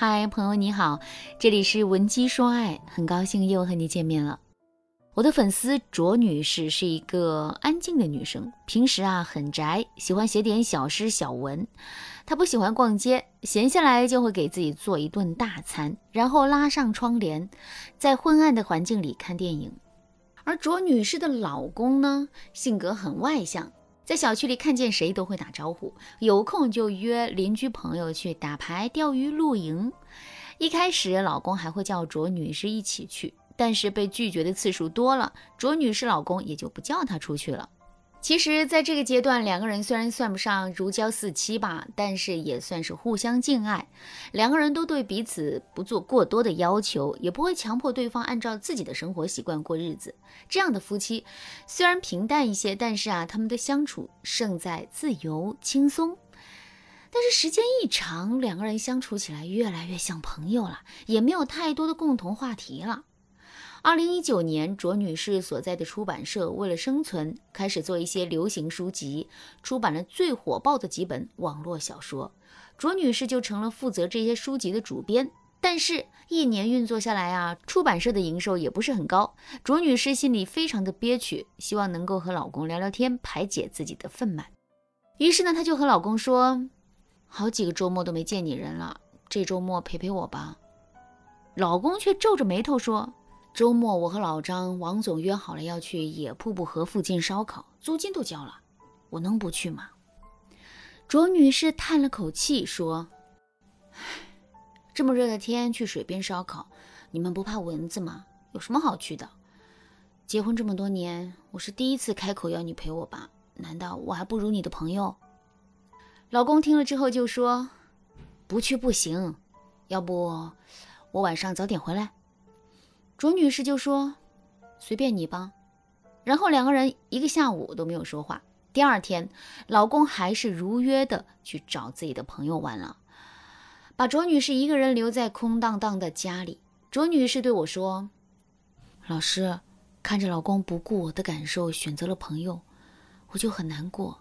嗨，朋友你好，这里是文姬说爱，很高兴又和你见面了。我的粉丝卓女士是一个安静的女生，平时啊很宅，喜欢写点小诗小文。她不喜欢逛街，闲下来就会给自己做一顿大餐，然后拉上窗帘，在昏暗的环境里看电影。而卓女士的老公呢，性格很外向。在小区里看见谁都会打招呼，有空就约邻居朋友去打牌、钓鱼、露营。一开始，老公还会叫卓女士一起去，但是被拒绝的次数多了，卓女士老公也就不叫她出去了。其实，在这个阶段，两个人虽然算不上如胶似漆吧，但是也算是互相敬爱。两个人都对彼此不做过多的要求，也不会强迫对方按照自己的生活习惯过日子。这样的夫妻虽然平淡一些，但是啊，他们的相处胜在自由轻松。但是时间一长，两个人相处起来越来越像朋友了，也没有太多的共同话题了。二零一九年，卓女士所在的出版社为了生存，开始做一些流行书籍，出版了最火爆的几本网络小说。卓女士就成了负责这些书籍的主编。但是，一年运作下来啊，出版社的营收也不是很高。卓女士心里非常的憋屈，希望能够和老公聊聊天，排解自己的愤懑。于是呢，她就和老公说：“好几个周末都没见你人了，这周末陪陪我吧。”老公却皱着眉头说。周末，我和老张、王总约好了要去野瀑布河附近烧烤，租金都交了，我能不去吗？卓女士叹了口气说：“，这么热的天去水边烧烤，你们不怕蚊子吗？有什么好去的？结婚这么多年，我是第一次开口要你陪我吧？难道我还不如你的朋友？”老公听了之后就说：“不去不行，要不我晚上早点回来。”卓女士就说：“随便你吧。”然后两个人一个下午都没有说话。第二天，老公还是如约的去找自己的朋友玩了，把卓女士一个人留在空荡荡的家里。卓女士对我说：“老师，看着老公不顾我的感受选择了朋友，我就很难过，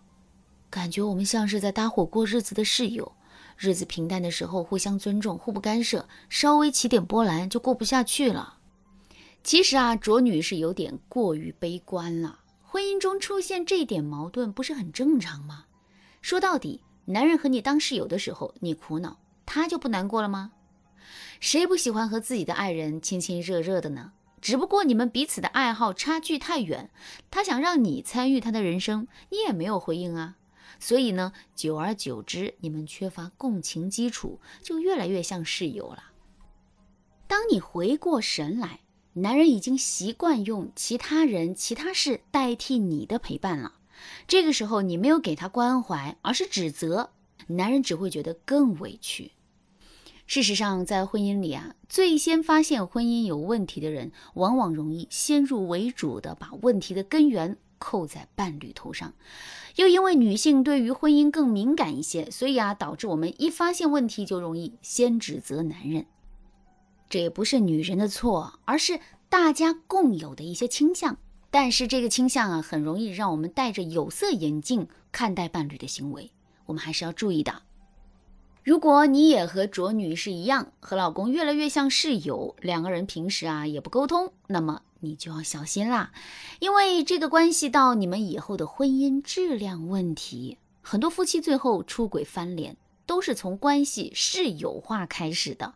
感觉我们像是在搭伙过日子的室友，日子平淡的时候互相尊重，互不干涉，稍微起点波澜就过不下去了。”其实啊，卓女士有点过于悲观了。婚姻中出现这点矛盾，不是很正常吗？说到底，男人和你当室友的时候，你苦恼，他就不难过了吗？谁不喜欢和自己的爱人亲亲热热的呢？只不过你们彼此的爱好差距太远，他想让你参与他的人生，你也没有回应啊。所以呢，久而久之，你们缺乏共情基础，就越来越像室友了。当你回过神来。男人已经习惯用其他人、其他事代替你的陪伴了。这个时候，你没有给他关怀，而是指责，男人只会觉得更委屈。事实上，在婚姻里啊，最先发现婚姻有问题的人，往往容易先入为主的把问题的根源扣在伴侣头上。又因为女性对于婚姻更敏感一些，所以啊，导致我们一发现问题就容易先指责男人。这也不是女人的错，而是大家共有的一些倾向。但是这个倾向啊，很容易让我们戴着有色眼镜看待伴侣的行为。我们还是要注意的。如果你也和卓女士一样，和老公越来越像室友，两个人平时啊也不沟通，那么你就要小心啦，因为这个关系到你们以后的婚姻质量问题。很多夫妻最后出轨翻脸。都是从关系室友化开始的。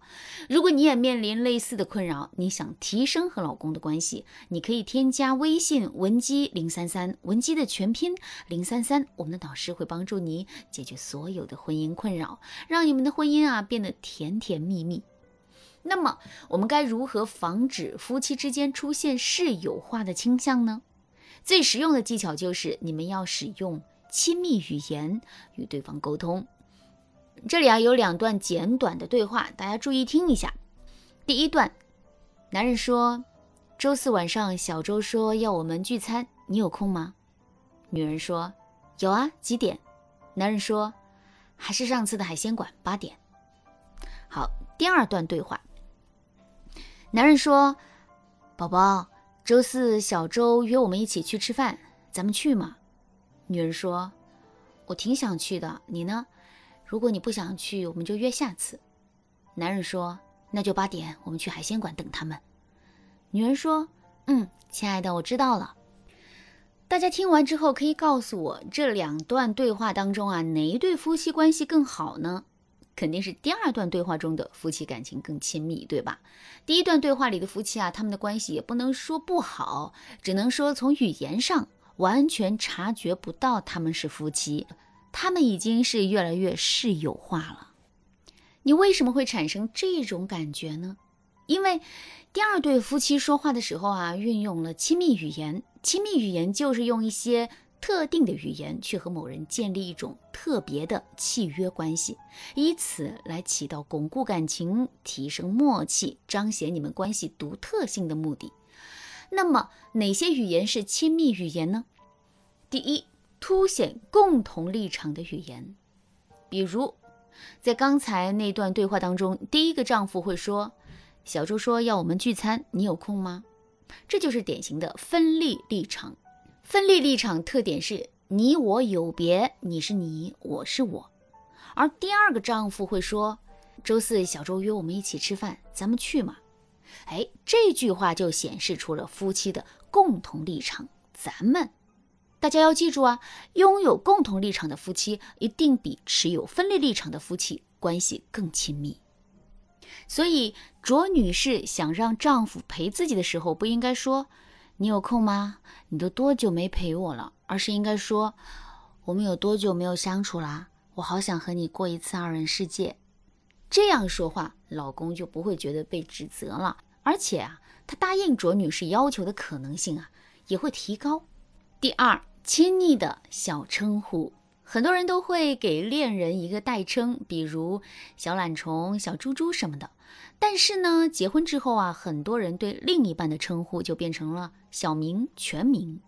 如果你也面临类似的困扰，你想提升和老公的关系，你可以添加微信文姬零三三，文姬的全拼零三三，我们的导师会帮助你解决所有的婚姻困扰，让你们的婚姻啊变得甜甜蜜蜜。那么，我们该如何防止夫妻之间出现室友化的倾向呢？最实用的技巧就是你们要使用亲密语言与对方沟通。这里啊有两段简短的对话，大家注意听一下。第一段，男人说：“周四晚上，小周说要我们聚餐，你有空吗？”女人说：“有啊，几点？”男人说：“还是上次的海鲜馆，八点。”好，第二段对话，男人说：“宝宝，周四小周约我们一起去吃饭，咱们去吗？”女人说：“我挺想去的，你呢？”如果你不想去，我们就约下次。男人说：“那就八点，我们去海鲜馆等他们。”女人说：“嗯，亲爱的，我知道了。”大家听完之后，可以告诉我这两段对话当中啊，哪一对夫妻关系更好呢？肯定是第二段对话中的夫妻感情更亲密，对吧？第一段对话里的夫妻啊，他们的关系也不能说不好，只能说从语言上完全察觉不到他们是夫妻，他们已经是越来越室友化了。你为什么会产生这种感觉呢？因为第二对夫妻说话的时候啊，运用了亲密语言。亲密语言就是用一些特定的语言去和某人建立一种特别的契约关系，以此来起到巩固感情、提升默契、彰显你们关系独特性的目的。那么哪些语言是亲密语言呢？第一，凸显共同立场的语言，比如在刚才那段对话当中，第一个丈夫会说：“小周说要我们聚餐，你有空吗？”这就是典型的分立立场。分立立场特点是你我有别，你是你，我是我。而第二个丈夫会说：“周四小周约我们一起吃饭，咱们去嘛？”哎，这句话就显示出了夫妻的共同立场。咱们大家要记住啊，拥有共同立场的夫妻一定比持有分立立场的夫妻关系更亲密。所以，卓女士想让丈夫陪自己的时候，不应该说“你有空吗？你都多久没陪我了？”而是应该说“我们有多久没有相处啦？我好想和你过一次二人世界。”这样说话，老公就不会觉得被指责了，而且啊，他答应卓女士要求的可能性啊也会提高。第二，亲昵的小称呼。很多人都会给恋人一个代称，比如小懒虫、小猪猪什么的。但是呢，结婚之后啊，很多人对另一半的称呼就变成了小名、全名，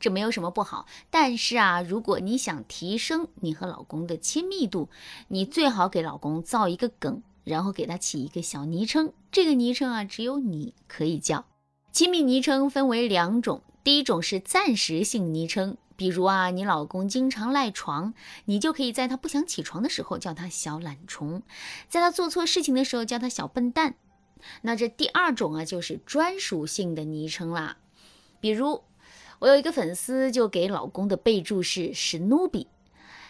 这没有什么不好。但是啊，如果你想提升你和老公的亲密度，你最好给老公造一个梗，然后给他起一个小昵称。这个昵称啊，只有你可以叫。亲密昵称分为两种，第一种是暂时性昵称。比如啊，你老公经常赖床，你就可以在他不想起床的时候叫他小懒虫，在他做错事情的时候叫他小笨蛋。那这第二种啊，就是专属性的昵称啦。比如我有一个粉丝就给老公的备注是史努比，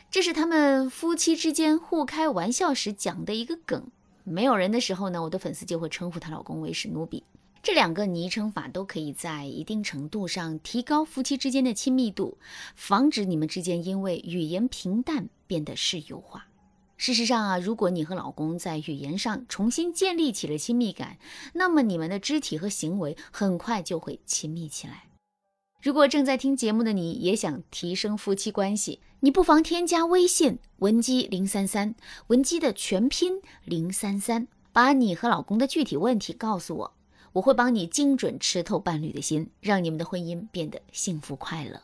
这是他们夫妻之间互开玩笑时讲的一个梗。没有人的时候呢，我的粉丝就会称呼她老公为史努比。这两个昵称法都可以在一定程度上提高夫妻之间的亲密度，防止你们之间因为语言平淡变得室友化。事实上啊，如果你和老公在语言上重新建立起了亲密感，那么你们的肢体和行为很快就会亲密起来。如果正在听节目的你也想提升夫妻关系，你不妨添加微信文姬零三三，文姬的全拼零三三，把你和老公的具体问题告诉我。我会帮你精准吃透伴侣的心，让你们的婚姻变得幸福快乐。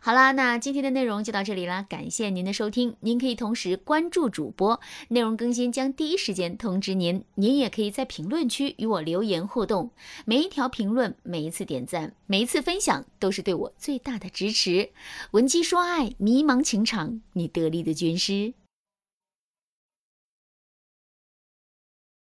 好啦，那今天的内容就到这里啦，感谢您的收听。您可以同时关注主播，内容更新将第一时间通知您。您也可以在评论区与我留言互动，每一条评论、每一次点赞、每一次分享，都是对我最大的支持。闻鸡说爱，迷茫情场，你得力的军师。